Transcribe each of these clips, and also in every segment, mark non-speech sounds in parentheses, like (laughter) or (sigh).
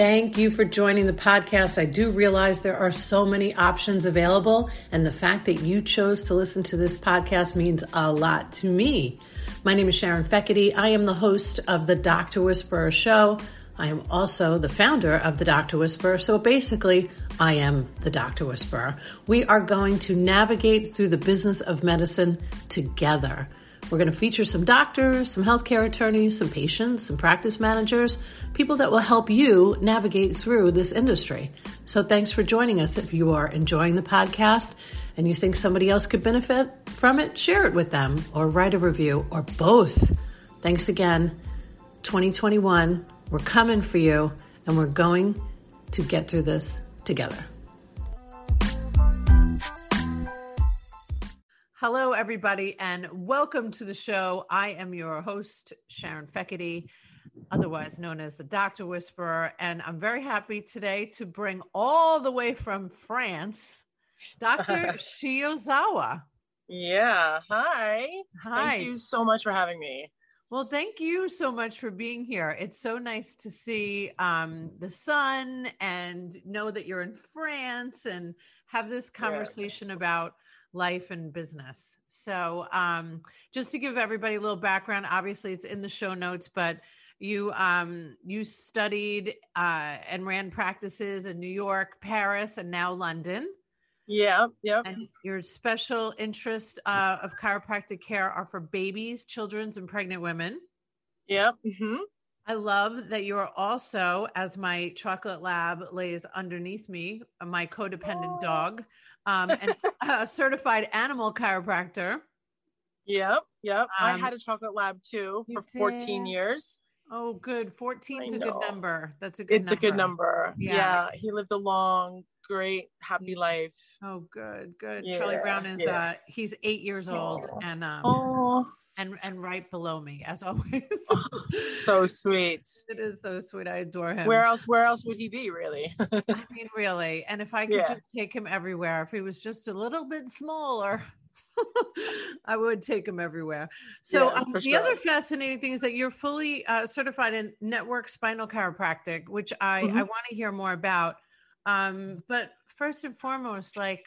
Thank you for joining the podcast. I do realize there are so many options available, and the fact that you chose to listen to this podcast means a lot to me. My name is Sharon Feckety. I am the host of the Dr. Whisperer Show. I am also the founder of the Dr. Whisperer. So basically, I am the Dr. Whisperer. We are going to navigate through the business of medicine together. We're going to feature some doctors, some healthcare attorneys, some patients, some practice managers, people that will help you navigate through this industry. So thanks for joining us. If you are enjoying the podcast and you think somebody else could benefit from it, share it with them or write a review or both. Thanks again. 2021 we're coming for you, and we're going to get through this together. Hello, everybody, and welcome to the show. I am your host, Sharon Feckety, otherwise known as the Doctor Whisperer, and I'm very happy today to bring all the way from France, Dr. (laughs) Shiozawa. Yeah. Hi. Hi. Thank you so much for having me. Well, thank you so much for being here. It's so nice to see um, the sun and know that you're in France and have this conversation yeah. about life and business. So, um, just to give everybody a little background, obviously it's in the show notes, but you um, you studied uh, and ran practices in New York, Paris, and now London. Yeah, yeah. And your special interest uh, of chiropractic care are for babies, children's, and pregnant women. Yeah. Mm-hmm. I love that you are also, as my chocolate lab lays underneath me, my codependent oh. dog, um, and (laughs) a certified animal chiropractor. Yep, yep. Um, I had a chocolate lab too for 14 years. Oh, good. 14 is a good number. That's a good It's number. a good number. Yeah. yeah. He lived a long, great, happy life. Oh, good, good. Yeah, Charlie Brown is yeah. uh he's eight years old and um Aww. And and right below me as (laughs) (laughs) always. oh, so sweet. It is so sweet. I adore him. Where else where else would he be really? I mean really. And if I could just take him everywhere, if he was just a little bit smaller. (laughs) I would take him everywhere. So yeah, um, the sure. other fascinating thing is that you're fully uh, certified in network spinal chiropractic, which I mm-hmm. I want to hear more about. Um, but first and foremost, like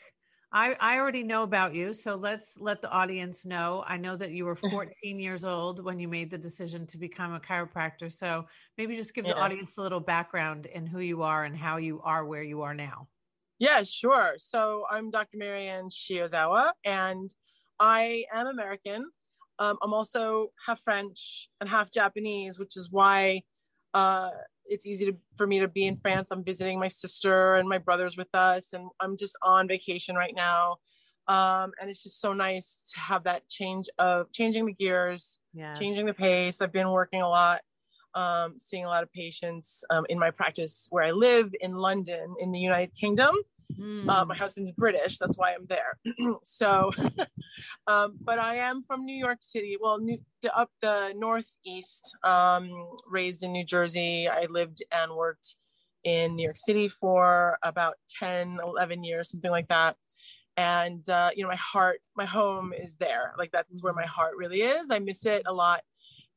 I, I already know about you, so let's let the audience know. I know that you were (laughs) 14 years old when you made the decision to become a chiropractor. So maybe just give yeah. the audience a little background in who you are and how you are where you are now. Yeah, sure. So I'm Dr. MaryAnne Shiozawa, and I am American. Um, I'm also half French and half Japanese, which is why uh, it's easy to, for me to be in France. I'm visiting my sister and my brothers with us, and I'm just on vacation right now. Um, and it's just so nice to have that change of changing the gears, yes. changing the pace. I've been working a lot, um, seeing a lot of patients um, in my practice where I live in London, in the United Kingdom. Mm. Uh, my husband's British, that's why I'm there. (clears throat) so, (laughs) um, but I am from New York City. Well, new, the, up the Northeast, um, raised in New Jersey. I lived and worked in New York City for about 10, 11 years, something like that. And, uh, you know, my heart, my home is there. Like that's where my heart really is. I miss it a lot.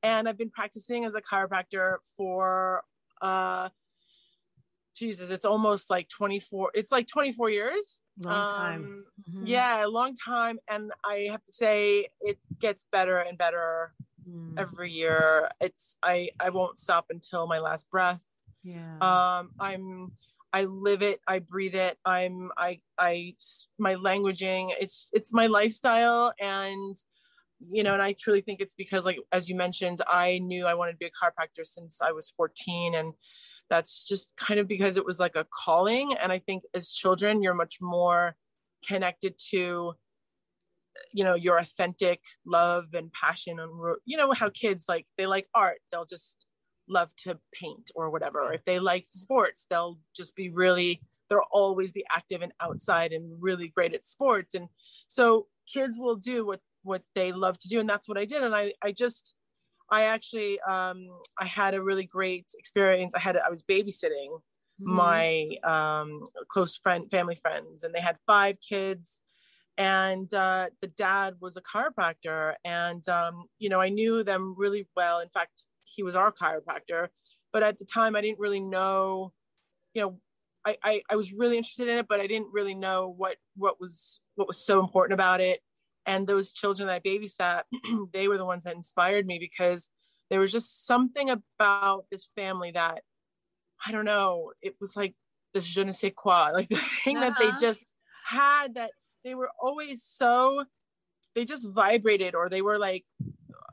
And I've been practicing as a chiropractor for, uh, Jesus, it's almost like 24, it's like 24 years. Long time. Um, mm-hmm. Yeah, a long time. And I have to say it gets better and better mm. every year. It's I I won't stop until my last breath. Yeah. Um I'm I live it, I breathe it. I'm I I my languaging, it's it's my lifestyle and you know, and I truly think it's because like as you mentioned, I knew I wanted to be a chiropractor since I was 14 and that's just kind of because it was like a calling and i think as children you're much more connected to you know your authentic love and passion and you know how kids like they like art they'll just love to paint or whatever. Or if they like sports they'll just be really they'll always be active and outside and really great at sports. And so kids will do what what they love to do and that's what i did. And i i just I actually um, I had a really great experience. I had I was babysitting mm. my um, close friend family friends, and they had five kids, and uh, the dad was a chiropractor, and um, you know I knew them really well. In fact, he was our chiropractor, but at the time I didn't really know you know, I, I, I was really interested in it, but I didn't really know what what was what was so important about it. And those children that I babysat, (clears throat) they were the ones that inspired me because there was just something about this family that I don't know, it was like the je ne sais quoi, like (laughs) the thing uh-huh. that they uh-huh. just had that they were always so they just vibrated or they were like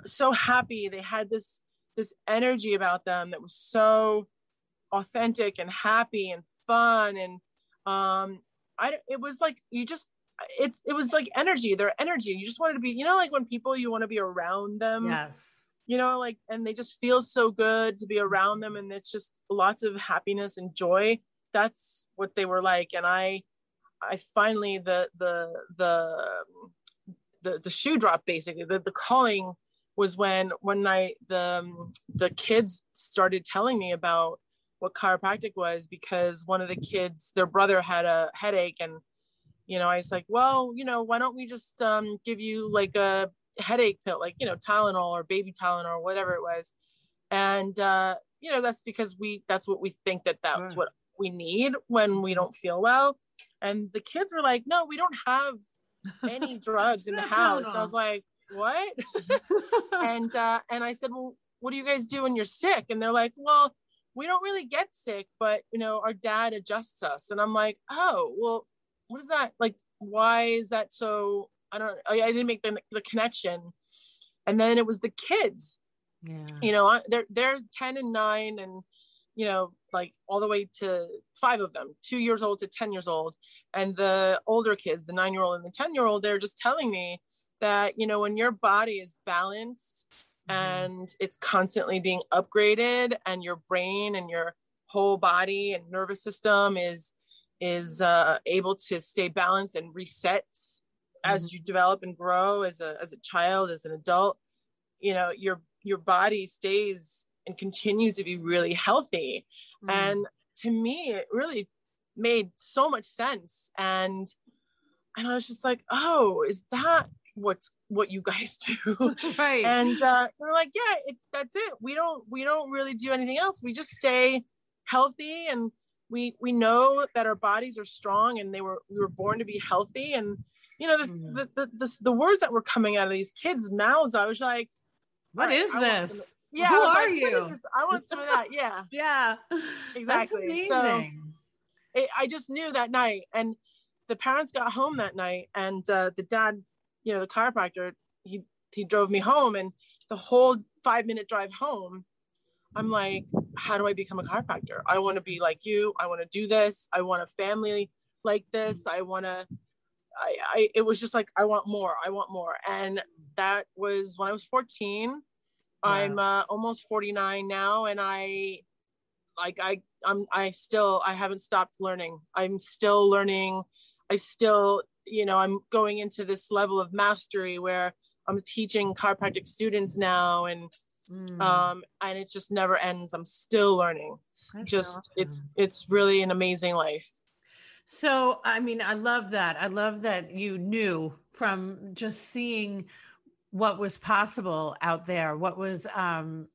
so happy. They had this this energy about them that was so authentic and happy and fun and um I it was like you just it it was like energy their energy you just wanted to be you know like when people you want to be around them? Yes. You know like and they just feel so good to be around them and it's just lots of happiness and joy. That's what they were like and i i finally the the the the, the shoe drop basically the, the calling was when one night the um, the kids started telling me about what chiropractic was because one of the kids their brother had a headache and you know i was like well you know why don't we just um, give you like a headache pill like you know tylenol or baby tylenol or whatever it was. And uh, you know that's because we that's what we think that that's right. what we need when we don't feel well. And the kids were like no we don't have any drugs in (laughs) the house. So i was like what? (laughs) And uh and i said well what do you guys do when you're sick? And they're like well we don't really get sick but you know our dad adjusts us. And i'm like oh well what is that like why is that so I don't, I, I didn't make the, the connection. And then it was the kids, yeah. you know, they're, they're 10 and nine and, you know, like all the way to five of them, two years old to 10 years old. And the older kids, the nine year old and the 10 year old, they're just telling me that, you know, when your body is balanced mm-hmm. and it's constantly being upgraded and your brain and your whole body and nervous system is, is uh, able to stay balanced and reset as mm-hmm. you develop and grow as a as a child as an adult you know your your body stays and continues to be really healthy. Mm-hmm. and to me it really made so much sense. And and i was just like oh is that what's what you guys (laughs) do? (laughs) Right. And uh they're like yeah it, that's it. We don't we don't really do anything else. We just stay healthy and we we know that our bodies are strong and they were we were born to be healthy and you know the, mm. the, the, the, the, words that were coming out of these kids' mouths. I was like, "What right, is this? Yeah, who are like, you? I want some of that. Yeah, (laughs) yeah, exactly. So it, I just knew that night, and the parents got home that night, and uh, the dad, you know, the chiropractor, he he drove me home, and the whole five minute drive home, I'm like, how do I become a chiropractor? I want to be like you. I want to do this. I want a family like this. I want to I, I it was just like I want more, I want more, and that was when I was 14. I'm uh, almost 49 now, and I like I I'm I still I haven't stopped learning. I'm still learning. I still you know I'm going into this level of mastery where I'm teaching chiropractic students now, and mm. um and it just never ends. I'm still learning. That's just awesome. it's it's really an amazing life. So, I mean, I love that. I love that you knew from just seeing what was possible out there, what was um,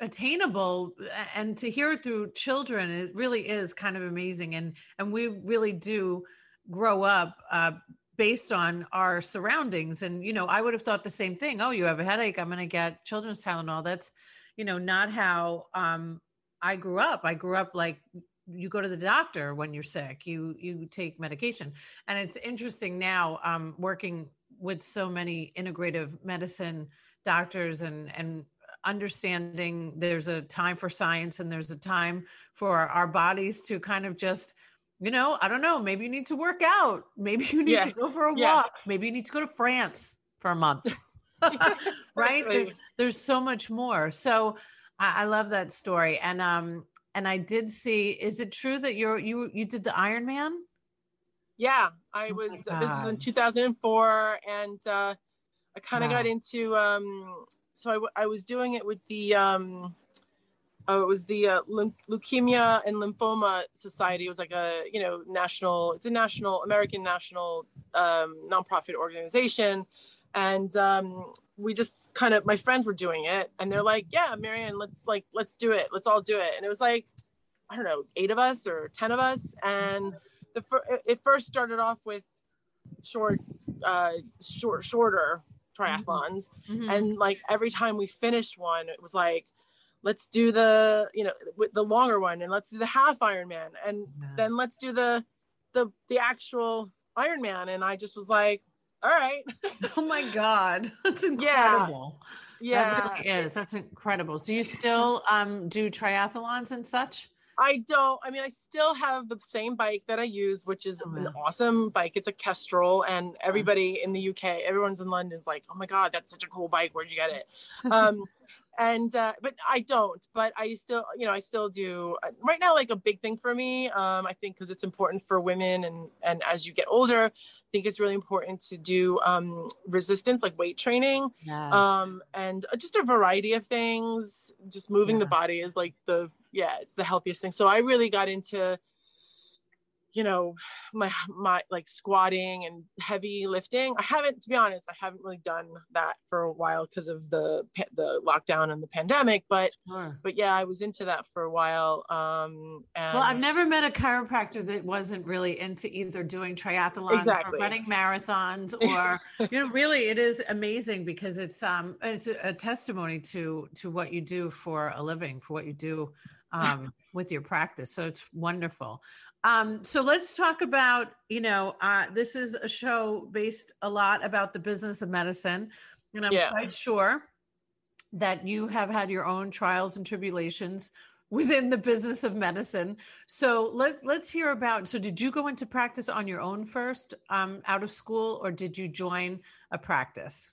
attainable, and to hear it through children, it really is kind of amazing. And and we really do grow up uh, based on our surroundings. And you know, I would have thought the same thing. Oh, you have a headache? I'm going to get children's Tylenol. That's you know not how um, I grew up. I grew up like you go to the doctor when you're sick you you take medication and it's interesting now um, working with so many integrative medicine doctors and and understanding there's a time for science and there's a time for our bodies to kind of just you know i don't know maybe you need to work out (laughs) maybe you need yeah. to go for a yeah. walk maybe you need to go to france for a month yeah, (laughs) (laughs) right there, there's so much more so I, I love that story and um and I did see. Is it true that you're you you did the Ironman? Yeah, I oh was. This was in 2004, and uh, I kind of wow. got into. Um, so I, w- I was doing it with the. Um, oh, it was the uh, Leukemia and Lymphoma Society. It was like a you know national. It's a national American national um, nonprofit organization, and um, we just kind of my friends were doing it and they're like yeah maryanne let's like let's do it let's all do it and it was like I don't know, eight of us or 10 of us. And the it first started off with short, uh, short, shorter triathlons. Mm-hmm. And like every time we finished one, it was like, let's do the, you know, the longer one and let's do the half Ironman. And yeah. then let's do the, the, the actual Ironman. And I just was like, all right. (laughs) oh my God. (laughs) That's incredible. Yeah. That really is. That's incredible. Do you still um, do triathlons and such? I don't. I mean, I still have the same bike that I use, which is oh, an awesome bike. It's a Kestrel, and everybody in the UK, everyone's in London's like, "Oh my god, that's such a cool bike. Where'd you get it?" Um, (laughs) and uh, but I don't. But I still, you know, I still do. Uh, right now, like a big thing for me, um, I think, because it's important for women, and and as you get older, I think it's really important to do um, resistance, like weight training, yes. um, and uh, just a variety of things. Just moving yeah. the body is like the yeah, it's the healthiest thing. So I really got into you know my my like squatting and heavy lifting i haven't to be honest i haven't really done that for a while because of the the lockdown and the pandemic but sure. but yeah i was into that for a while um and well i've never met a chiropractor that wasn't really into either doing triathlons exactly. or running marathons or (laughs) you know really it is amazing because it's um it's a, a testimony to to what you do for a living for what you do um, with your practice. So it's wonderful. Um, so let's talk about, you know, uh, this is a show based a lot about the business of medicine. And I'm yeah. quite sure that you have had your own trials and tribulations within the business of medicine. So let, let's hear about, so did you go into practice on your own first um, out of school or did you join a practice?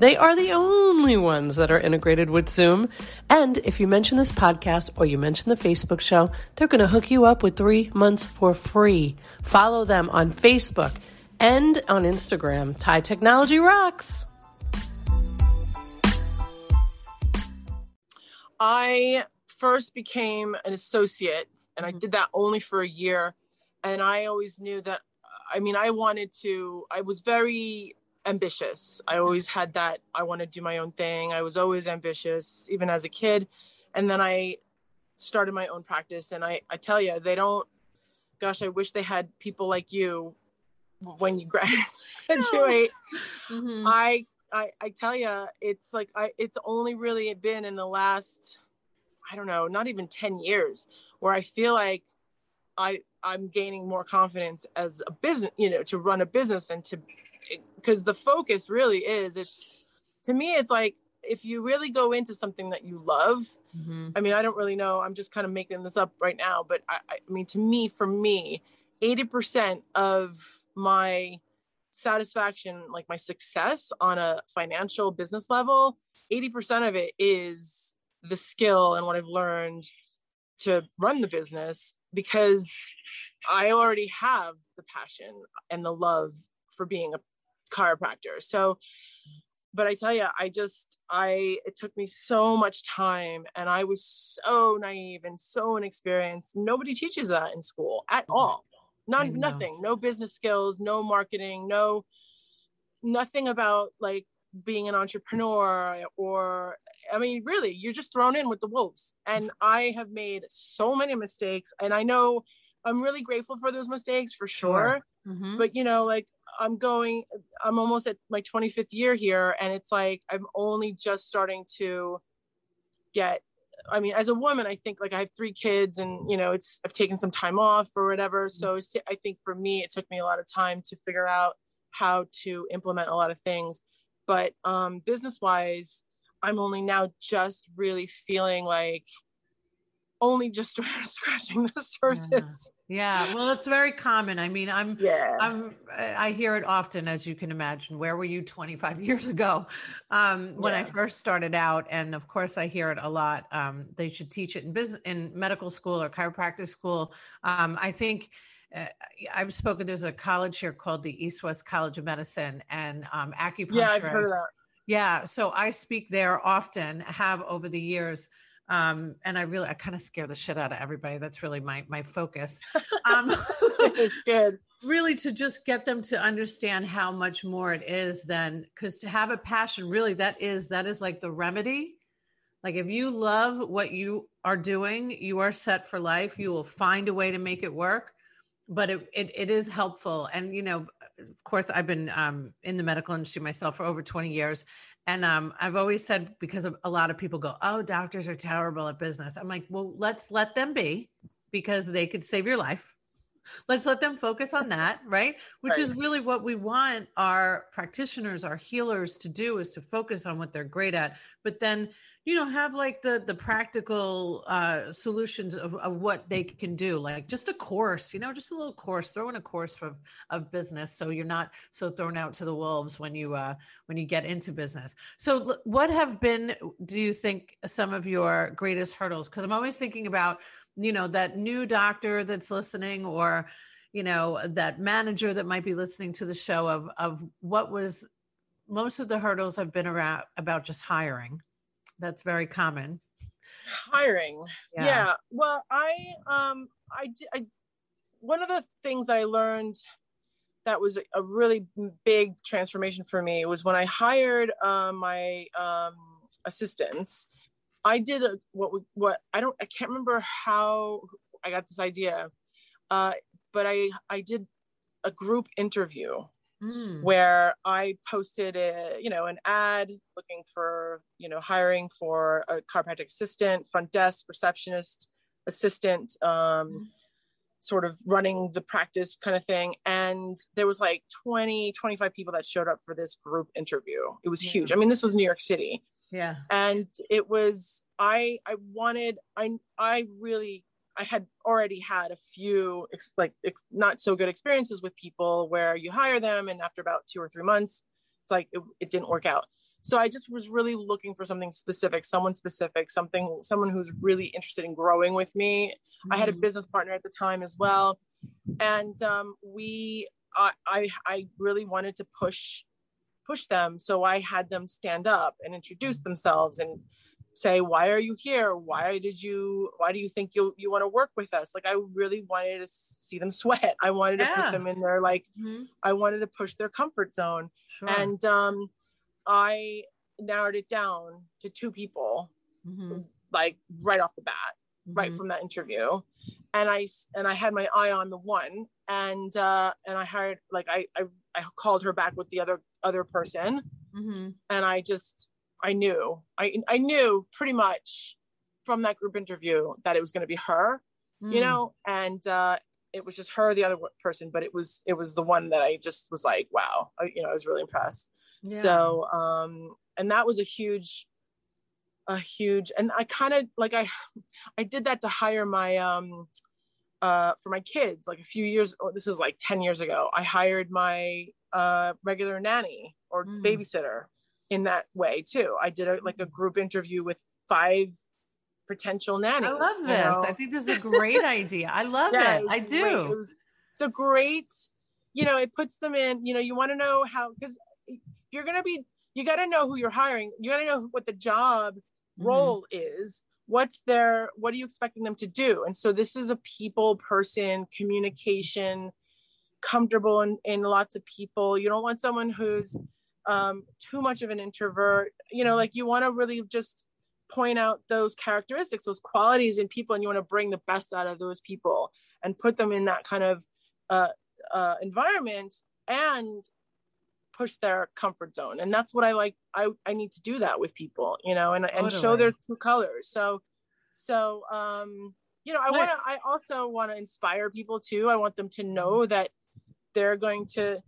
They are the only ones that are integrated with Zoom. And if you mention this podcast or you mention the Facebook show, they're going to hook you up with three months for free. Follow them on Facebook and on Instagram. TIE Technology Rocks. I first became an associate and I did that only for a year. And I always knew that, I mean, I wanted to, I was very ambitious. I always had that I want to do my own thing. I was always ambitious, even as a kid. And then I started my own practice. And I, I tell you, they don't, gosh, I wish they had people like you when you (laughs) graduate. mm-hmm. I, I, I tell you, it's like, I, it's only really been in the last, I don't know, not even 10 years where I feel like I, I'm gaining more confidence as a business, you know, to run a business and to because the focus really is it's to me it's like if you really go into something that you love mm-hmm. i mean i don't really know i'm just kind of making this up right now but I, I mean to me for me 80% of my satisfaction like my success on a financial business level 80% of it is the skill and what i've learned to run the business because i already have the passion and the love for being a chiropractor. So, but I tell you, I just, I, it took me so much time and I was so naive and so inexperienced. Nobody teaches that in school at all. Not, nothing, no business skills, no marketing, no, nothing about like being an entrepreneur or I mean, really, you're just thrown in with the wolves. And I have made so many mistakes. And I know I'm really grateful for those mistakes for sure. sure. Mm-hmm. But you know, like I'm going, I'm almost at my 25th year here, and it's like I'm only just starting to get. I mean, as a woman, I think like I have three kids, and you know, it's I've taken some time off or whatever. Mm-hmm. So I think for me, it took me a lot of time to figure out how to implement a lot of things. But um, business wise, I'm only now just really feeling like only just (laughs) scratching the surface. Yeah. yeah. Well, it's very common. I mean, I'm, yeah, I'm, I hear it often, as you can imagine. Where were you 25 (laughs) years ago? Um, when yeah. I first started out. And of course I hear it a lot. Um, they should teach it in business, in medical school or chiropractic school. Um, I think, uh, I've spoken. There's a college here called the East West College of Medicine, and um, acupuncture. Yeah, I've heard of that. Yeah, so I speak there often. Have over the years, um, and I really I kind of scare the shit out of everybody. That's really my my focus. (laughs) Um, it's good. Really, to just get them to understand how much more it is than because to have a passion, really, that is that is like the remedy. Like if you love what you are doing, you are set for life. You will find a way to make it work but it, it, it is helpful. And, you know, of course, I've been um, in the medical industry myself for over 20 years. And um, I've always said, because a lot of people go, oh, doctors are terrible at business. I'm like, well, let's let them be because they could save your life. Let's let them focus on that, right? Which right. is really what we want our practitioners, our healers to do is to focus on what they're great at. But then you know have like the the practical uh solutions of, of what they can do like just a course you know just a little course throw in a course of of business so you're not so thrown out to the wolves when you uh when you get into business. So what have been do you think some of your greatest hurdles? Because i'm always thinking about you know that new doctor that's listening or you know that manager that might be listening to the show of of what was most of the hurdles have been around about just hiring that's very common. Hiring. Yeah. yeah. Well, I um I, I one of the things that I learned that was a really big transformation for me was when I hired uh, my um, assistants. I did a, what what I don't I can't remember how I got this idea, uh, but I I did a group interview mm. where I posted a, you know, an ad looking for, you know, hiring for a chiropractic assistant, front desk, receptionist, assistant, um, mm. sort of running the practice kind of thing. And there was like 20, 25 people that showed up for this group interview. It was yeah. huge. I mean, this was New York City. Yeah. And it was, I, I wanted, I, I really I had already had a few ex- like ex- not so good experiences with people where you hire them and after about two or three months, it's like it, it didn't work out. So I just was really looking for something specific, someone specific, something, someone who's really interested in growing with me. Mm-hmm. I had a mm-hmm. business partner at the time as well, and um, we, I, I, I really wanted to push, push them. So I had them stand up and introduce themselves and say why are you here why did you why do you think you you want to work with us like i really wanted to see them sweat i wanted yeah. to put them in there like mm-hmm. i wanted to push their comfort zone sure. and um i narrowed it down to two people mm-hmm. like right off the bat mm-hmm. right from that interview and i and i had my eye on the one and uh and i hired like i i, I called her back with the other other person mm-hmm. and i just I knew, I, I knew pretty much from that group interview that it was going to be her, mm. you know, and uh, it was just her, the other person, but it was, it was the one that I just was like, wow, I, you know, I was really impressed. Yeah. So, um, and that was a huge, a huge, and I kind of like, I, I did that to hire my, um, uh, for my kids, like a few years, oh, this is like 10 years ago, I hired my, uh, regular nanny or mm. babysitter in that way too. I did a, like a group interview with five potential nannies. I love this. Know? I think this is a great (laughs) idea. I love yeah, it. it I do. It was, it's a great, you know, it puts them in, you know, you want to know how, because you're going to be, you got to know who you're hiring. You got to know what the job mm-hmm. role is. What's their, what are you expecting them to do? And so this is a people person, communication, comfortable in, in lots of people. You don't want someone who's, um, too much of an introvert. You know, like you want to really just point out those characteristics, those qualities in people, and you want to bring the best out of those people and put them in that kind of uh, uh, environment and push their comfort zone. And that's what I like. I, I need to do that with people, you know, and, and show their true colors. So, so, um, you know, I want to, I also want to inspire people too. I want them to know that they're going to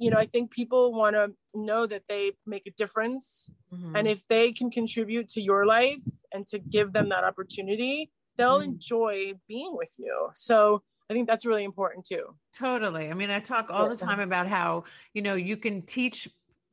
you know i think people want to know that they make a difference mm-hmm. and if they can contribute to your life and to give them that opportunity they'll mm. enjoy being with you. So I think that's really important too. Totally. I mean, I talk all the time about how, you know, you can teach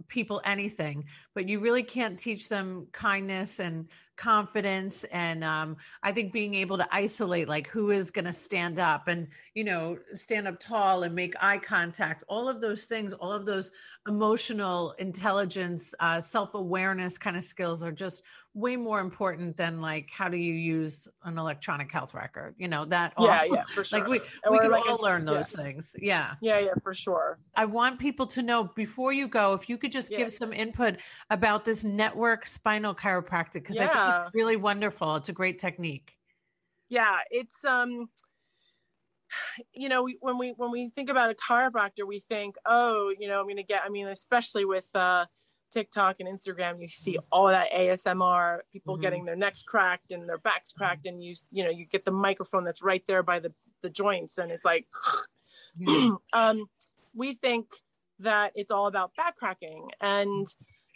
people anything, but you really can't teach them kindness and confidence and um, i think being able to isolate like who is going to stand up and you know stand up tall and make eye contact all of those things all of those emotional intelligence uh, self-awareness kind of skills are just way more important than like how do you use an electronic health record you know that all, yeah yeah (laughs) for sure like we, we can like all a, learn those yeah. things yeah yeah yeah for sure i want people to know before you go if you could just yeah. give some input about this network spinal chiropractic because yeah. i think it's really wonderful it's a great technique yeah it's um (sighs) you know we, when we when we think about a chiropractor we think oh you know i'm gonna get i mean especially with uh TikTok and Instagram, you see mm-hmm. all that ASMR, people mm-hmm. getting their necks cracked and their backs mm-hmm. cracked, and you you know you get the microphone that's right there by the the joints, and it's like, (clears throat) um, we think that it's all about back cracking, and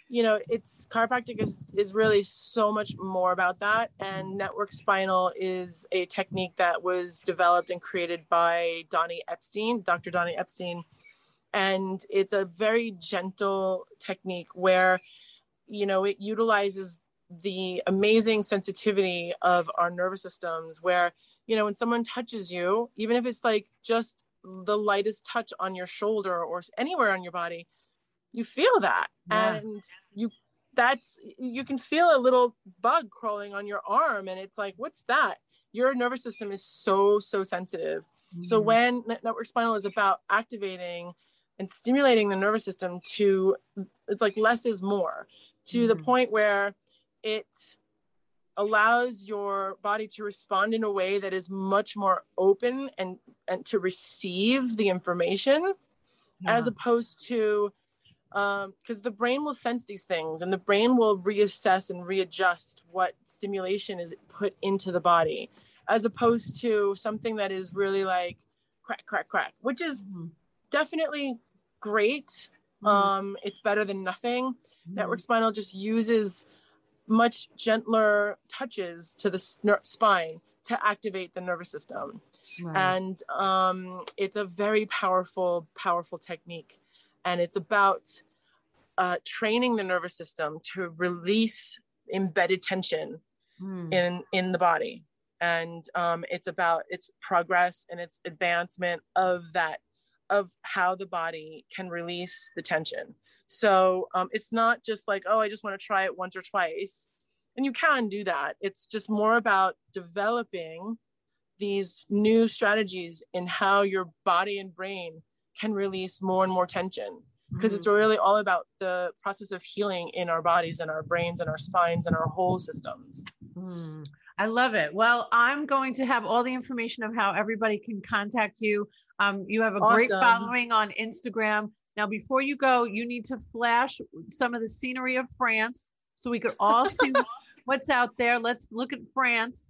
you know it's chiropractic is is really so much more about that, and network spinal is a technique that was developed and created by Donnie Epstein, Dr. Donnie Epstein and it's a very gentle technique where you know it utilizes the amazing sensitivity of our nervous systems where you know when someone touches you even if it's like just the lightest touch on your shoulder or anywhere on your body you feel that yeah. and you that's you can feel a little bug crawling on your arm and it's like what's that your nervous system is so so sensitive mm. so when network spinal is about activating and stimulating the nervous system to it's like less is more to mm-hmm. the point where it allows your body to respond in a way that is much more open and and to receive the information yeah. as opposed to um, because um, the brain will sense these things and the brain will reassess and readjust what stimulation is put into the body as opposed to something that is really like crack crack crack which is mm-hmm. definitely great. Mm-hmm. Um, it's better than nothing. Mm-hmm. Network spinal just uses much gentler touches to the spine to activate the nervous system. Right. And um, it's a very powerful, powerful technique. And it's about uh, training the nervous system to release embedded tension mm. in in the body. And um, it's about its progress and its advancement of that of how the body can release the tension. So um, it's not just like, oh, I just want to try it once or twice. And you can do that. It's just more about developing these new strategies in how your body and brain can release more and more tension because mm-hmm. it's really all about the process of healing in our bodies and our brains and our spines and our whole systems. Mm. I love it. Well, I'm going to have all the information of how everybody can contact you. Um, you have a awesome. great following on Instagram. Now, before you go, you need to flash some of the scenery of France so we could all (laughs) see what's out there. Let's look at France.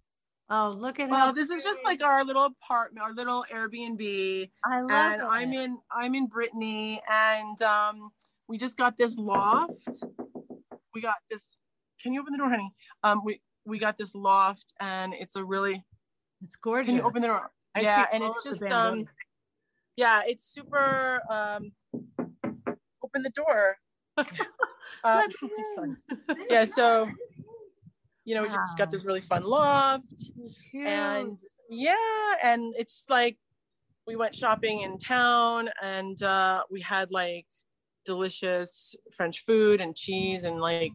Oh, look at well, this is just like our little apartment, our little Airbnb. I love and it. I'm in I'm in Brittany, and um, we just got this loft. We got this. Can you open the door, honey? Um, we we got this loft, and it's a really. It's gorgeous. Can you open the door? I yeah, and it's just um, yeah, it's super. Um, open the door. (laughs) uh, (laughs) yeah, so you know, wow. we just got this really fun loft, Cute. and yeah, and it's like we went shopping in town, and uh, we had like delicious French food and cheese, and like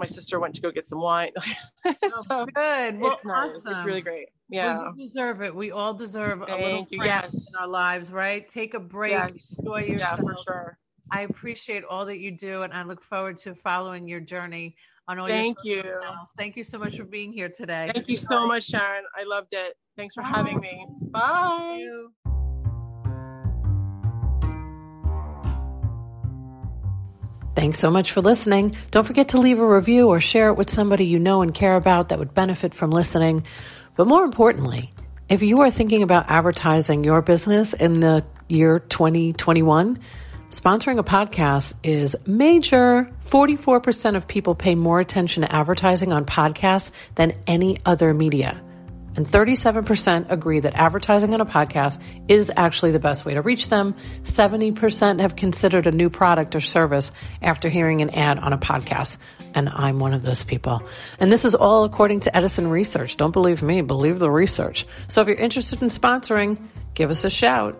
my sister went to go get some wine. (laughs) Oh, so oh, good. Well, it's nice. Awesome. It's really great. Yeah. Well, you deserve it. We all deserve Thank a little you. yes. in our lives, right? Take a break, yes. enjoy yourself. Yeah, for sure. I appreciate all that you do, and I look forward to following your journey on all Thank your you. Channels. Thank you so much for being here today. Thank you so much, Sharon. I loved it. Thanks for Bye. having me. Bye. Thanks so much for listening. Don't forget to leave a review or share it with somebody you know and care about that would benefit from listening. But more importantly, if you are thinking about advertising your business in the year 2021, sponsoring a podcast is major. 44% of people pay more attention to advertising on podcasts than any other media. And 37% agree that advertising on a podcast is actually the best way to reach them. 70% have considered a new product or service after hearing an ad on a podcast. And I'm one of those people. And this is all according to Edison Research. Don't believe me, believe the research. So if you're interested in sponsoring, give us a shout